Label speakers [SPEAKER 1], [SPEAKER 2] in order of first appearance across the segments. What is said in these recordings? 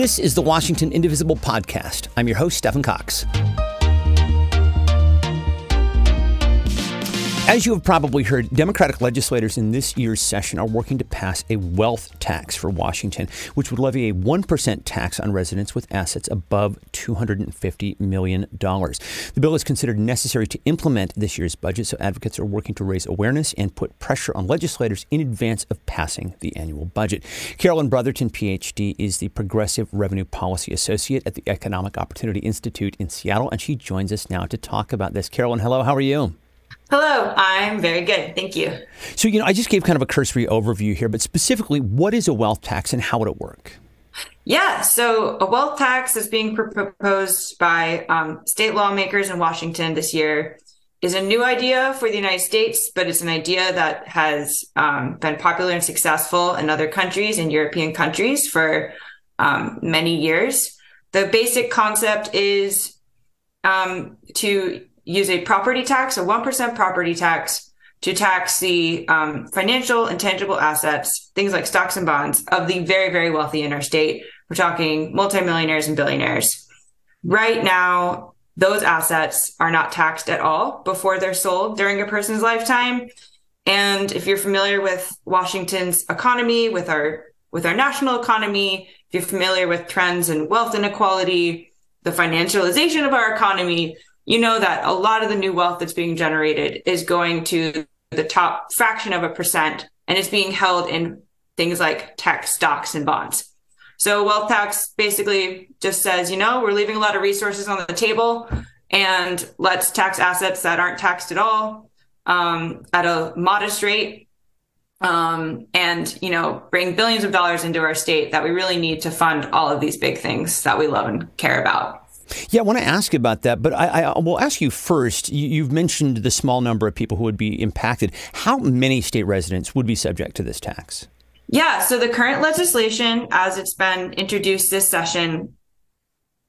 [SPEAKER 1] This is the Washington Indivisible podcast. I'm your host, Stephen Cox. As you have probably heard, Democratic legislators in this year's session are working to pass a wealth tax for Washington, which would levy a 1% tax on residents with assets above $250 million. The bill is considered necessary to implement this year's budget, so advocates are working to raise awareness and put pressure on legislators in advance of passing the annual budget. Carolyn Brotherton, PhD, is the Progressive Revenue Policy Associate at the Economic Opportunity Institute in Seattle, and she joins us now to talk about this. Carolyn, hello, how are you?
[SPEAKER 2] Hello, I'm very good. Thank you.
[SPEAKER 1] So, you know, I just gave kind of a cursory overview here, but specifically, what is a wealth tax and how would it work?
[SPEAKER 2] Yeah, so a wealth tax is being proposed by um, state lawmakers in Washington this year. Is a new idea for the United States, but it's an idea that has um, been popular and successful in other countries, in European countries, for um, many years. The basic concept is um, to use a property tax, a 1% property tax, to tax the um, financial and tangible assets, things like stocks and bonds, of the very, very wealthy in our state. We're talking multimillionaires and billionaires. Right now, those assets are not taxed at all before they're sold during a person's lifetime. And if you're familiar with Washington's economy, with our with our national economy, if you're familiar with trends in wealth inequality, the financialization of our economy, you know that a lot of the new wealth that's being generated is going to the top fraction of a percent and it's being held in things like tech stocks and bonds. So wealth tax basically just says, you know, we're leaving a lot of resources on the table and let's tax assets that aren't taxed at all um, at a modest rate um, and you know bring billions of dollars into our state that we really need to fund all of these big things that we love and care about.
[SPEAKER 1] Yeah, I want to ask about that, but I, I will ask you first. You, have mentioned the small number of people who would be impacted. How many state residents would be subject to this tax?
[SPEAKER 2] Yeah, so the current legislation, as it's been introduced this session,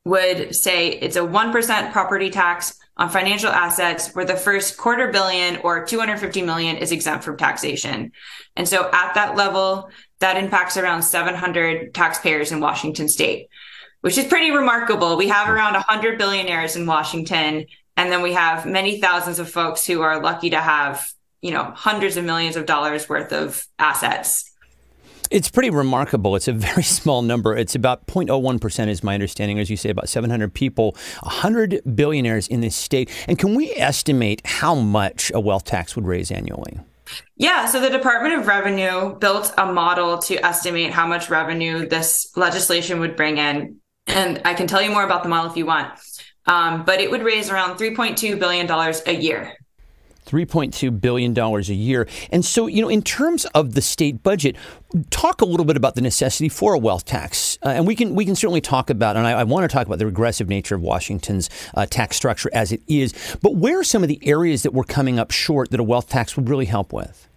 [SPEAKER 2] would say it's a 1% property tax on financial assets where the first quarter billion or 250 million is exempt from taxation. And so at that level, that impacts around 700 taxpayers in Washington state which is pretty remarkable. We have around 100 billionaires in Washington, and then we have many thousands of folks who are lucky to have, you know, hundreds of millions of dollars worth of assets.
[SPEAKER 1] It's pretty remarkable. It's a very small number. It's about 0.01%, is my understanding, as you say, about 700 people, 100 billionaires in this state. And can we estimate how much a wealth tax would raise annually?
[SPEAKER 2] Yeah, so the Department of Revenue built a model to estimate how much revenue this legislation would bring in and I can tell you more about the model if you want. Um, but it would raise around $3.2 billion a year.
[SPEAKER 1] $3.2 billion a year. And so, you know, in terms of the state budget, talk a little bit about the necessity for a wealth tax. Uh, and we can we can certainly talk about, and I, I, want to talk about the regressive nature of Washington's uh, tax structure as it is. But where are some of the areas that we're coming up short that a wealth tax would really help with?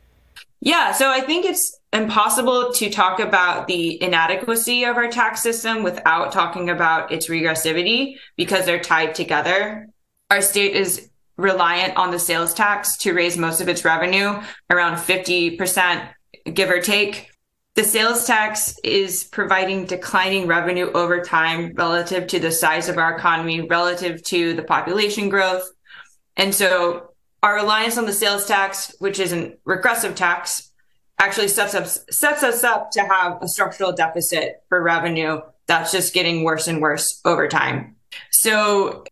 [SPEAKER 2] Yeah, so I think it's impossible to talk about the inadequacy of our tax system without talking about its regressivity because they're tied together. Our state is reliant on the sales tax to raise most of its revenue, around 50%, give or take. The sales tax is providing declining revenue over time relative to the size of our economy, relative to the population growth. And so our reliance on the sales tax, which is a regressive tax, actually sets us sets us up to have a structural deficit for revenue that's just getting worse and worse over time. So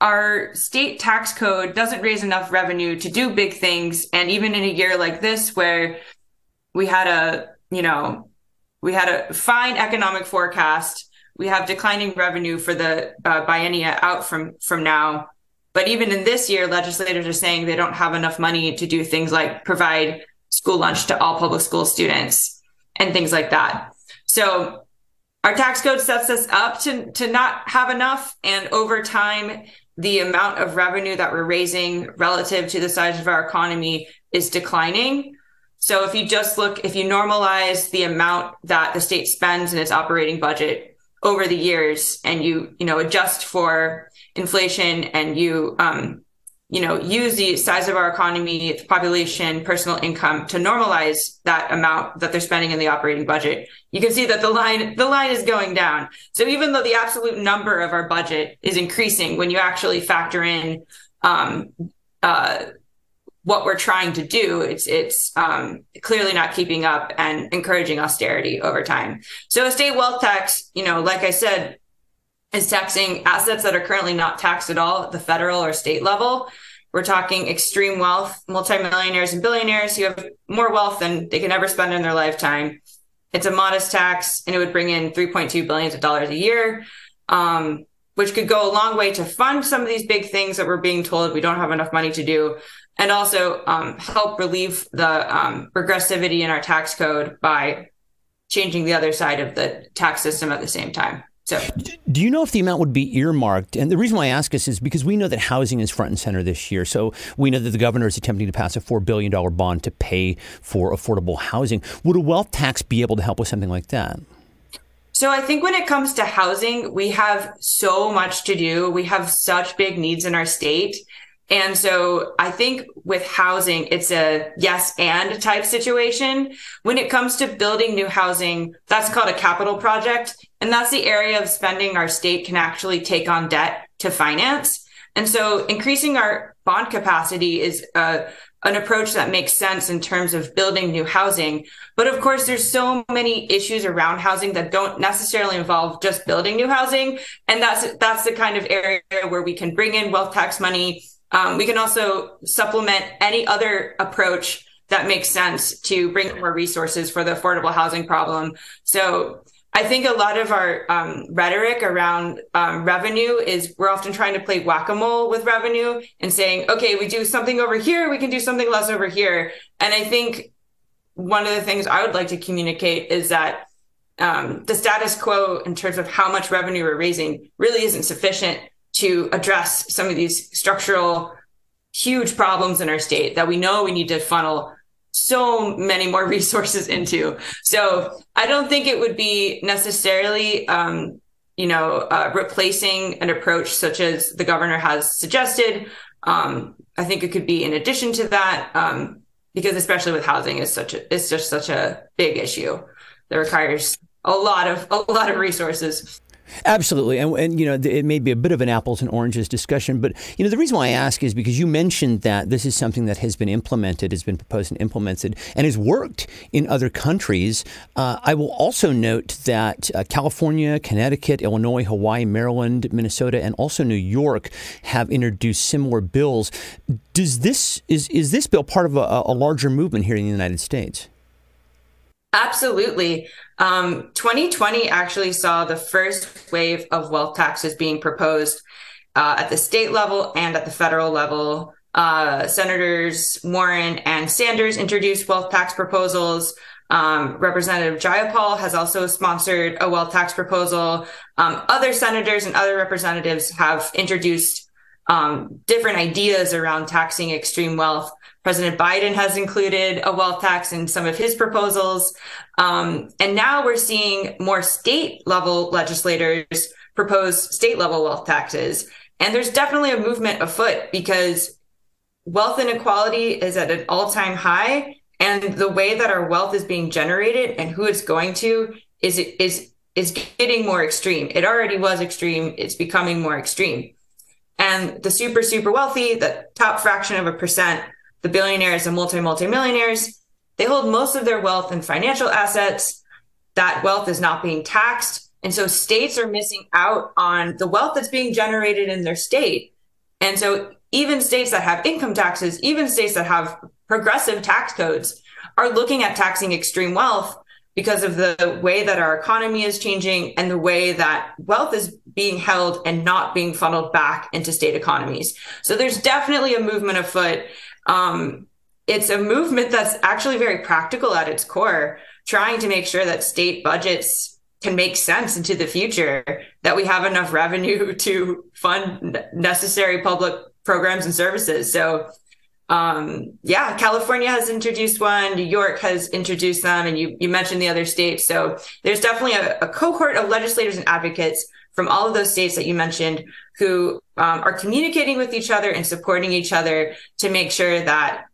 [SPEAKER 2] our state tax code doesn't raise enough revenue to do big things and even in a year like this where we had a, you know, we had a fine economic forecast, we have declining revenue for the uh, biennia out from from now but even in this year, legislators are saying they don't have enough money to do things like provide school lunch to all public school students and things like that. So our tax code sets us up to, to not have enough. And over time, the amount of revenue that we're raising relative to the size of our economy is declining. So if you just look, if you normalize the amount that the state spends in its operating budget over the years and you, you know, adjust for inflation and you um, you know, use the size of our economy, population, personal income to normalize that amount that they're spending in the operating budget, you can see that the line the line is going down. So even though the absolute number of our budget is increasing, when you actually factor in um, uh, what we're trying to do, it's it's um, clearly not keeping up and encouraging austerity over time. So a state wealth tax, you know, like I said, is taxing assets that are currently not taxed at all at the federal or state level. We're talking extreme wealth, multimillionaires and billionaires who have more wealth than they can ever spend in their lifetime. It's a modest tax, and it would bring in 3.2 billion dollars a year, um, which could go a long way to fund some of these big things that we're being told we don't have enough money to do, and also um, help relieve the um, regressivity in our tax code by changing the other side of the tax system at the same time. So,
[SPEAKER 1] do you know if the amount would be earmarked? And the reason why I ask this is because we know that housing is front and center this year. So we know that the governor is attempting to pass a four billion dollar bond to pay for affordable housing. Would a wealth tax be able to help with something like that?
[SPEAKER 2] So I think when it comes to housing, we have so much to do. We have such big needs in our state. And so I think with housing, it's a yes and type situation. When it comes to building new housing, that's called a capital project. And that's the area of spending our state can actually take on debt to finance. And so increasing our bond capacity is uh, an approach that makes sense in terms of building new housing. But of course, there's so many issues around housing that don't necessarily involve just building new housing. And that's, that's the kind of area where we can bring in wealth tax money um, we can also supplement any other approach that makes sense to bring more resources for the affordable housing problem. So I think a lot of our um, rhetoric around um, revenue is we're often trying to play whack a mole with revenue and saying, okay, we do something over here, we can do something less over here. And I think one of the things I would like to communicate is that um, the status quo in terms of how much revenue we're raising really isn't sufficient to address some of these structural huge problems in our state that we know we need to funnel so many more resources into. So I don't think it would be necessarily, um, you know, uh, replacing an approach such as the governor has suggested. Um, I think it could be in addition to that, um, because especially with housing is such a it's just such a big issue that requires a lot of a lot of resources.
[SPEAKER 1] Absolutely, and, and, you know it may be a bit of an apples and oranges discussion, but you know the reason why I ask is because you mentioned that this is something that has been implemented, has been proposed and implemented, and has worked in other countries. Uh, I will also note that uh, California, Connecticut, Illinois, Hawaii, Maryland, Minnesota, and also New York have introduced similar bills. Does this is is this bill part of a, a larger movement here in the United States?
[SPEAKER 2] Absolutely. Um, 2020 actually saw the first wave of wealth taxes being proposed uh, at the state level and at the federal level. Uh, Senators Warren and Sanders introduced wealth tax proposals. Um, Representative Jayapal has also sponsored a wealth tax proposal. Um, other senators and other representatives have introduced um, different ideas around taxing extreme wealth. President Biden has included a wealth tax in some of his proposals. Um, and now we're seeing more state level legislators propose state level wealth taxes. And there's definitely a movement afoot because wealth inequality is at an all time high. And the way that our wealth is being generated and who it's going to is, is, is getting more extreme. It already was extreme. It's becoming more extreme. And the super, super wealthy, the top fraction of a percent, the billionaires and multi multi millionaires, they hold most of their wealth in financial assets. That wealth is not being taxed. And so states are missing out on the wealth that's being generated in their state. And so even states that have income taxes, even states that have progressive tax codes are looking at taxing extreme wealth because of the way that our economy is changing and the way that wealth is being held and not being funneled back into state economies. So there's definitely a movement afoot. Um, it's a movement that's actually very practical at its core, trying to make sure that state budgets can make sense into the future, that we have enough revenue to fund necessary public programs and services. So, um, yeah, California has introduced one, New York has introduced them, and you, you mentioned the other states. So there's definitely a, a cohort of legislators and advocates from all of those states that you mentioned who um, are communicating with each other and supporting each other to make sure that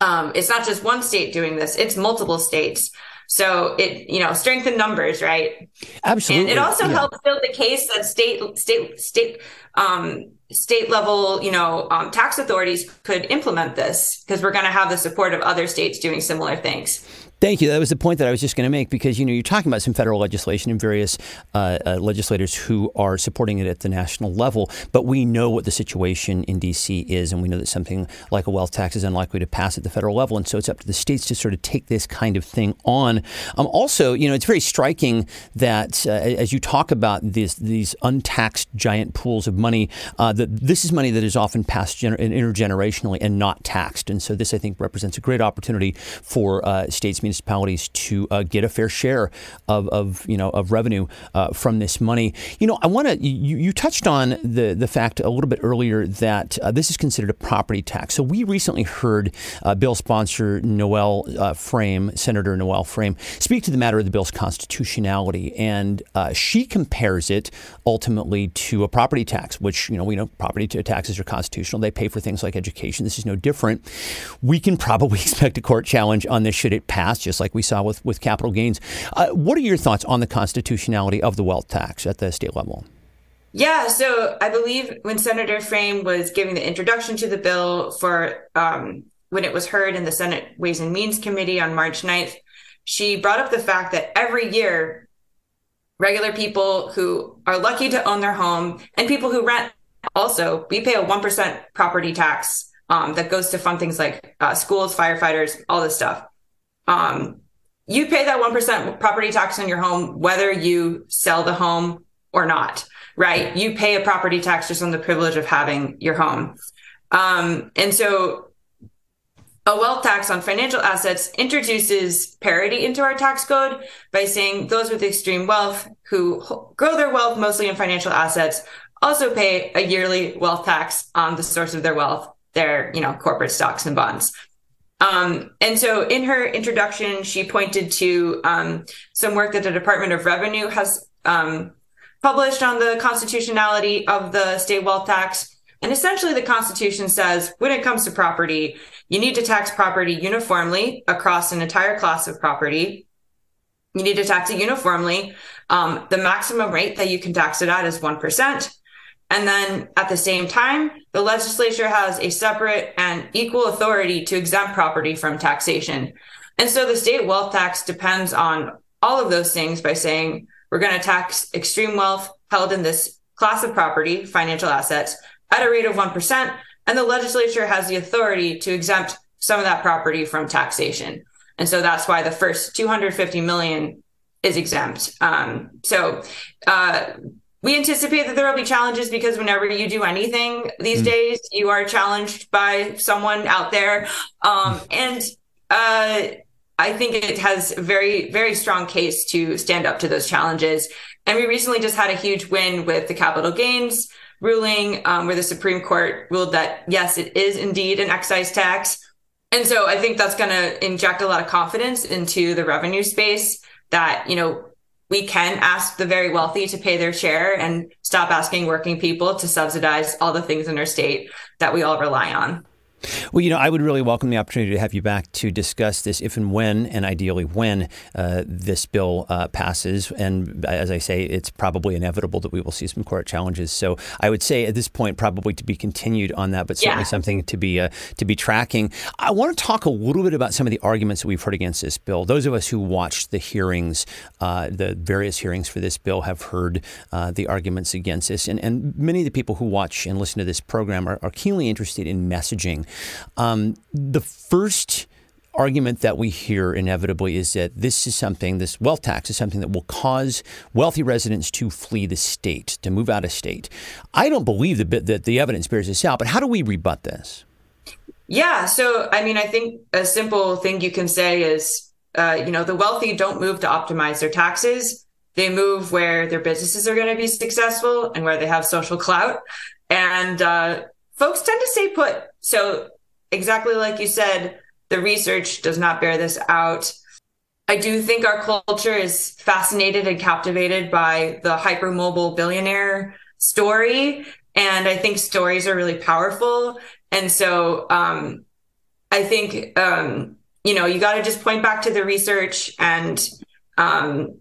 [SPEAKER 2] um, it's not just one state doing this, it's multiple states. So it, you know, strength in numbers, right?
[SPEAKER 1] Absolutely.
[SPEAKER 2] And it also yeah. helps build the case that state, state, state, um, state level, you know, um, tax authorities could implement this because we're going to have the support of other states doing similar things.
[SPEAKER 1] Thank you. That was the point that I was just going to make because you know you're talking about some federal legislation and various uh, uh, legislators who are supporting it at the national level, but we know what the situation in D.C. is, and we know that something like a wealth tax is unlikely to pass at the federal level, and so it's up to the states to sort of take this kind of thing on. Um, also, you know, it's very striking that uh, as you talk about these these untaxed giant pools of money, uh, that this is money that is often passed gener- intergenerationally and not taxed, and so this I think represents a great opportunity for uh, states municipalities to uh, get a fair share of, of you know of revenue uh, from this money. You know, I want to you, you touched on the the fact a little bit earlier that uh, this is considered a property tax. So we recently heard uh, bill sponsor Noel uh, Frame, Senator Noel Frame, speak to the matter of the bill's constitutionality, and uh, she compares it ultimately to a property tax, which you know we know property taxes are constitutional. They pay for things like education. This is no different. We can probably expect a court challenge on this should it pass just like we saw with, with capital gains. Uh, what are your thoughts on the constitutionality of the wealth tax at the state level?
[SPEAKER 2] Yeah, so I believe when Senator Frame was giving the introduction to the bill for um, when it was heard in the Senate Ways and Means Committee on March 9th, she brought up the fact that every year, regular people who are lucky to own their home and people who rent also, we pay a 1% property tax um, that goes to fund things like uh, schools, firefighters, all this stuff um, you pay that 1% property tax on your home, whether you sell the home or not, right? You pay a property tax just on the privilege of having your home. Um, and so a wealth tax on financial assets introduces parity into our tax code by saying those with extreme wealth who grow their wealth mostly in financial assets also pay a yearly wealth tax on the source of their wealth, their, you know, corporate stocks and bonds. Um, and so in her introduction, she pointed to um, some work that the Department of Revenue has um, published on the constitutionality of the state wealth tax. And essentially, the Constitution says when it comes to property, you need to tax property uniformly across an entire class of property. You need to tax it uniformly. Um, the maximum rate that you can tax it at is 1%. And then at the same time, the legislature has a separate and equal authority to exempt property from taxation. And so the state wealth tax depends on all of those things by saying we're going to tax extreme wealth held in this class of property, financial assets, at a rate of 1%. And the legislature has the authority to exempt some of that property from taxation. And so that's why the first 250 million is exempt. Um, so uh, we anticipate that there will be challenges because whenever you do anything these mm. days, you are challenged by someone out there. Um, and uh, I think it has very, very strong case to stand up to those challenges. And we recently just had a huge win with the capital gains ruling, um, where the Supreme Court ruled that yes, it is indeed an excise tax. And so I think that's going to inject a lot of confidence into the revenue space that, you know, we can ask the very wealthy to pay their share and stop asking working people to subsidize all the things in our state that we all rely on.
[SPEAKER 1] Well, you know, I would really welcome the opportunity to have you back to discuss this if and when, and ideally when, uh, this bill uh, passes. And as I say, it's probably inevitable that we will see some court challenges. So I would say at this point, probably to be continued on that, but certainly yeah. something to be uh, to be tracking. I want to talk a little bit about some of the arguments that we've heard against this bill. Those of us who watched the hearings, uh, the various hearings for this bill, have heard uh, the arguments against this, and, and many of the people who watch and listen to this program are, are keenly interested in messaging um, the first argument that we hear inevitably is that this is something, this wealth tax is something that will cause wealthy residents to flee the state, to move out of state. I don't believe that, that the evidence bears this out, but how do we rebut this?
[SPEAKER 2] Yeah. So, I mean, I think a simple thing you can say is, uh, you know, the wealthy don't move to optimize their taxes. They move where their businesses are going to be successful and where they have social clout. And uh, folks tend to stay put. So exactly like you said, the research does not bear this out. I do think our culture is fascinated and captivated by the hypermobile billionaire story. And I think stories are really powerful. And so um, I think, um, you know, you got to just point back to the research. And um,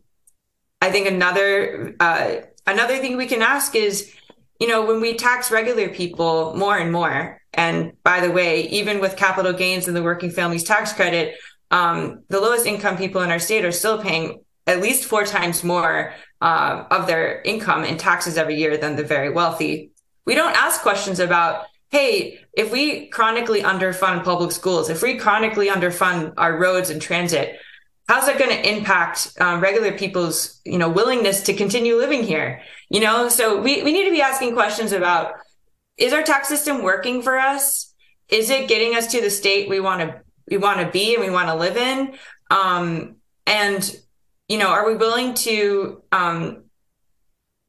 [SPEAKER 2] I think another, uh, another thing we can ask is, you know, when we tax regular people more and more, and by the way, even with capital gains and the working families tax credit, um, the lowest income people in our state are still paying at least four times more uh, of their income in taxes every year than the very wealthy. We don't ask questions about, hey, if we chronically underfund public schools, if we chronically underfund our roads and transit, how's that going to impact um, regular people's you know willingness to continue living here you know so we, we need to be asking questions about is our tax system working for us? Is it getting us to the state we want to we want to be and we want to live in? Um, and you know are we willing to um,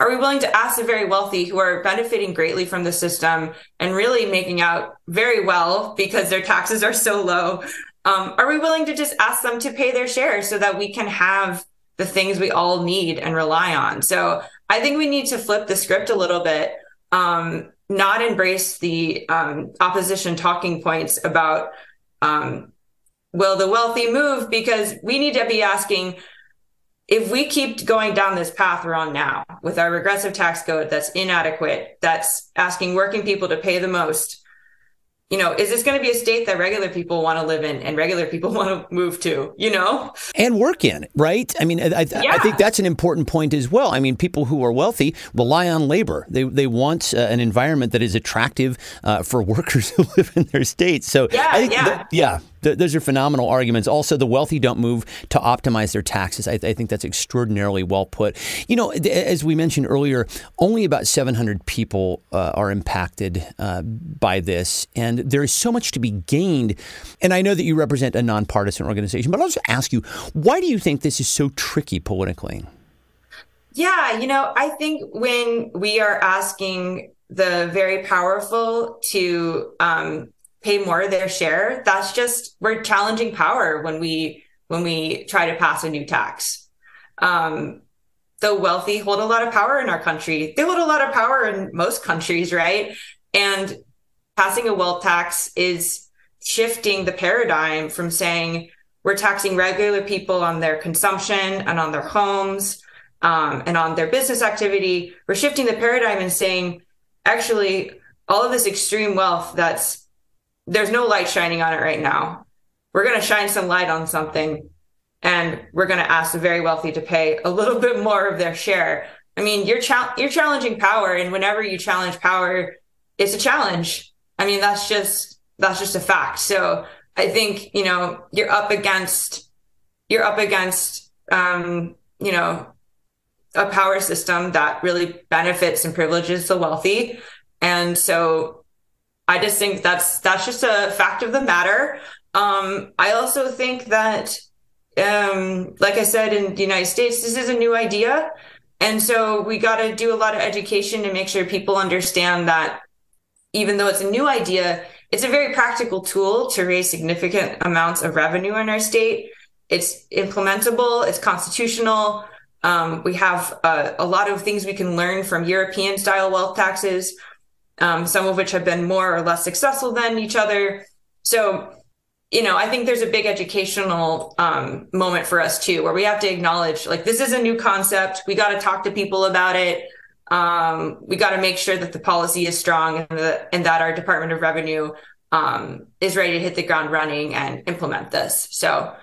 [SPEAKER 2] are we willing to ask the very wealthy who are benefiting greatly from the system and really making out very well because their taxes are so low um, are we willing to just ask them to pay their share so that we can have the things we all need and rely on? So i think we need to flip the script a little bit um, not embrace the um, opposition talking points about um, will the wealthy move? Because we need to be asking if we keep going down this path we're on now with our regressive tax code that's inadequate, that's asking working people to pay the most, you know, is this going to be a state that regular people want to live in and regular people want to move to, you know?
[SPEAKER 1] And work in, right? I mean, I, yeah. I think that's an important point as well. I mean, people who are wealthy rely on labor. They, they want uh, an environment that is attractive uh, for workers who live in their states. So,
[SPEAKER 2] yeah, yeah.
[SPEAKER 1] Yeah, th- those are phenomenal arguments. Also, the wealthy don't move to optimize their taxes. I, th- I think that's extraordinarily well put. You know, th- as we mentioned earlier, only about 700 people uh, are impacted uh, by this, and there is so much to be gained. And I know that you represent a nonpartisan organization, but I'll just ask you, why do you think this is so tricky politically?
[SPEAKER 2] Yeah, you know, I think when we are asking the very powerful to um, pay more of their share that's just we're challenging power when we when we try to pass a new tax. Um, the wealthy hold a lot of power in our country. They hold a lot of power in most countries right? And passing a wealth tax is shifting the paradigm from saying we're taxing regular people on their consumption and on their homes um, and on their business activity. We're shifting the paradigm and saying actually all of this extreme wealth that's there's no light shining on it right now. We're going to shine some light on something and we're going to ask the very wealthy to pay a little bit more of their share. I mean, you're cha- you're challenging power and whenever you challenge power, it's a challenge. I mean, that's just that's just a fact. So, I think, you know, you're up against you're up against um, you know, a power system that really benefits and privileges the wealthy. And so I just think that's that's just a fact of the matter. Um, I also think that, um, like I said, in the United States, this is a new idea, and so we got to do a lot of education to make sure people understand that even though it's a new idea, it's a very practical tool to raise significant amounts of revenue in our state. It's implementable. It's constitutional. Um, we have uh, a lot of things we can learn from European style wealth taxes um, some of which have been more or less successful than each other. So, you know, I think there's a big educational um, moment for us too, where we have to acknowledge like this is a new concept. We got to talk to people about it. Um, we got to make sure that the policy is strong and, the, and that our Department of Revenue um, is ready to hit the ground running and implement this. So,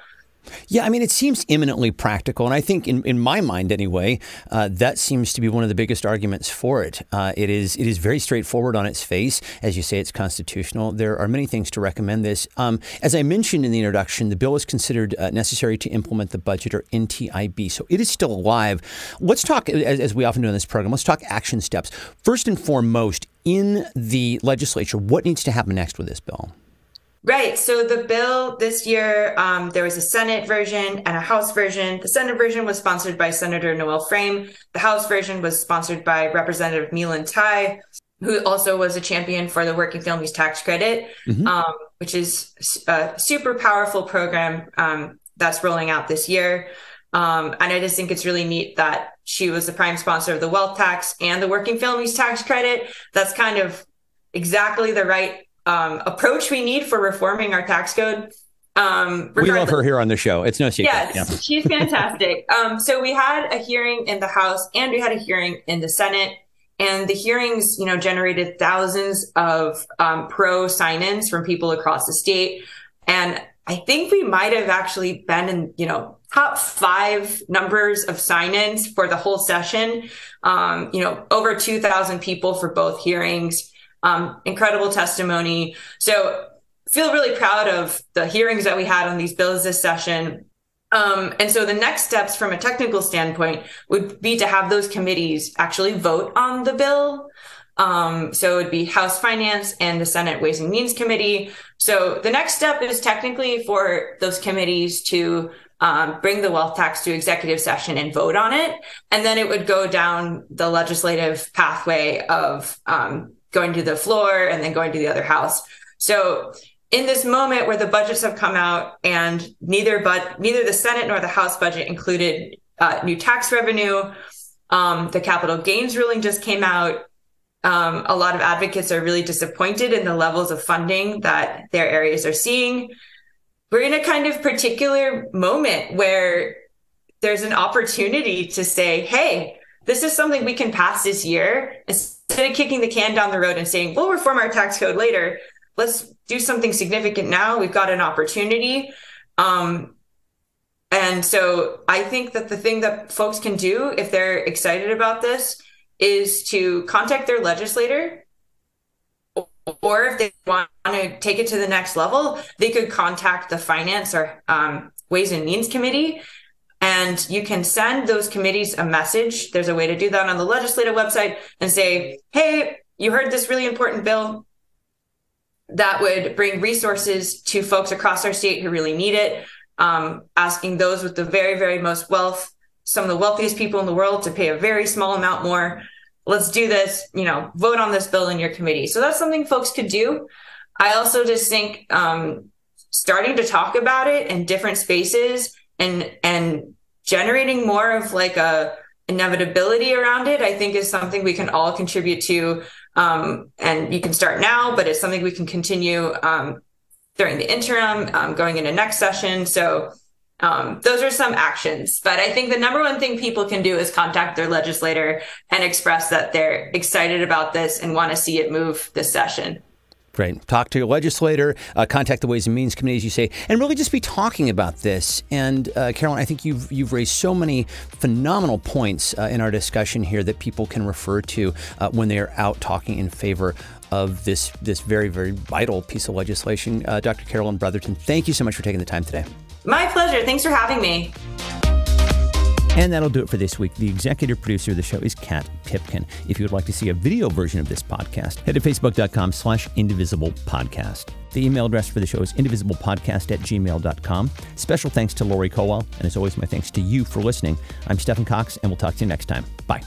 [SPEAKER 1] yeah, I mean, it seems eminently practical. And I think, in, in my mind anyway, uh, that seems to be one of the biggest arguments for it. Uh, it, is, it is very straightforward on its face. As you say, it's constitutional. There are many things to recommend this. Um, as I mentioned in the introduction, the bill is considered uh, necessary to implement the budget or NTIB. So it is still alive. Let's talk, as, as we often do in this program, let's talk action steps. First and foremost, in the legislature, what needs to happen next with this bill?
[SPEAKER 2] Right. So the bill this year, um, there was a Senate version and a House version. The Senate version was sponsored by Senator Noel Frame. The House version was sponsored by Representative My-Linh Thai, who also was a champion for the Working Families Tax Credit, mm-hmm. um, which is a super powerful program um, that's rolling out this year. Um, and I just think it's really neat that she was the prime sponsor of the wealth tax and the working families tax credit. That's kind of exactly the right um, approach we need for reforming our tax code.
[SPEAKER 1] Um, we love her here on the show. It's no secret.
[SPEAKER 2] Yes, yeah. she's fantastic. um, so we had a hearing in the House and we had a hearing in the Senate. And the hearings, you know, generated thousands of um, pro sign-ins from people across the state. And I think we might have actually been in, you know, top five numbers of sign-ins for the whole session. Um, you know, over 2,000 people for both hearings. Um, incredible testimony. So feel really proud of the hearings that we had on these bills this session. Um, and so the next steps from a technical standpoint would be to have those committees actually vote on the bill. Um, so it would be House Finance and the Senate Ways and Means Committee. So the next step is technically for those committees to um, bring the wealth tax to executive session and vote on it. And then it would go down the legislative pathway of um, going to the floor and then going to the other house. So in this moment where the budgets have come out and neither but neither the Senate nor the House budget included uh, new tax revenue, um, the capital gains ruling just came out. Um, a lot of advocates are really disappointed in the levels of funding that their areas are seeing. We're in a kind of particular moment where there's an opportunity to say, hey, this is something we can pass this year. Instead of kicking the can down the road and saying, we'll reform our tax code later, let's do something significant now. We've got an opportunity. Um, and so I think that the thing that folks can do if they're excited about this is to contact their legislator. Or if they want to take it to the next level, they could contact the Finance or um, Ways and Means Committee. And you can send those committees a message. There's a way to do that on the legislative website and say, hey, you heard this really important bill that would bring resources to folks across our state who really need it, um, asking those with the very, very most wealth, some of the wealthiest people in the world to pay a very small amount more. Let's do this, you know, vote on this bill in your committee. So that's something folks could do. I also just think um, starting to talk about it in different spaces and and generating more of like a inevitability around it, I think is something we can all contribute to um, and you can start now, but it's something we can continue um, during the interim, um, going into next session. So um, those are some actions. But I think the number one thing people can do is contact their legislator and express that they're excited about this and want to see it move this session.
[SPEAKER 1] Great. Talk to your legislator, uh, contact the Ways and Means Committee, as you say, and really just be talking about this. And uh, Carolyn, I think you've you've raised so many phenomenal points uh, in our discussion here that people can refer to uh, when they are out talking in favor of this this very very vital piece of legislation. Uh, Dr. Carolyn Brotherton, thank you so much for taking the time today.
[SPEAKER 2] My pleasure. Thanks for having me.
[SPEAKER 1] And that'll do it for this week. The executive producer of the show is Kat Pipkin. If you would like to see a video version of this podcast, head to facebook.com slash indivisible podcast. The email address for the show is indivisiblepodcast at gmail.com. Special thanks to Lori Cowell, and as always, my thanks to you for listening. I'm Stephen Cox, and we'll talk to you next time. Bye.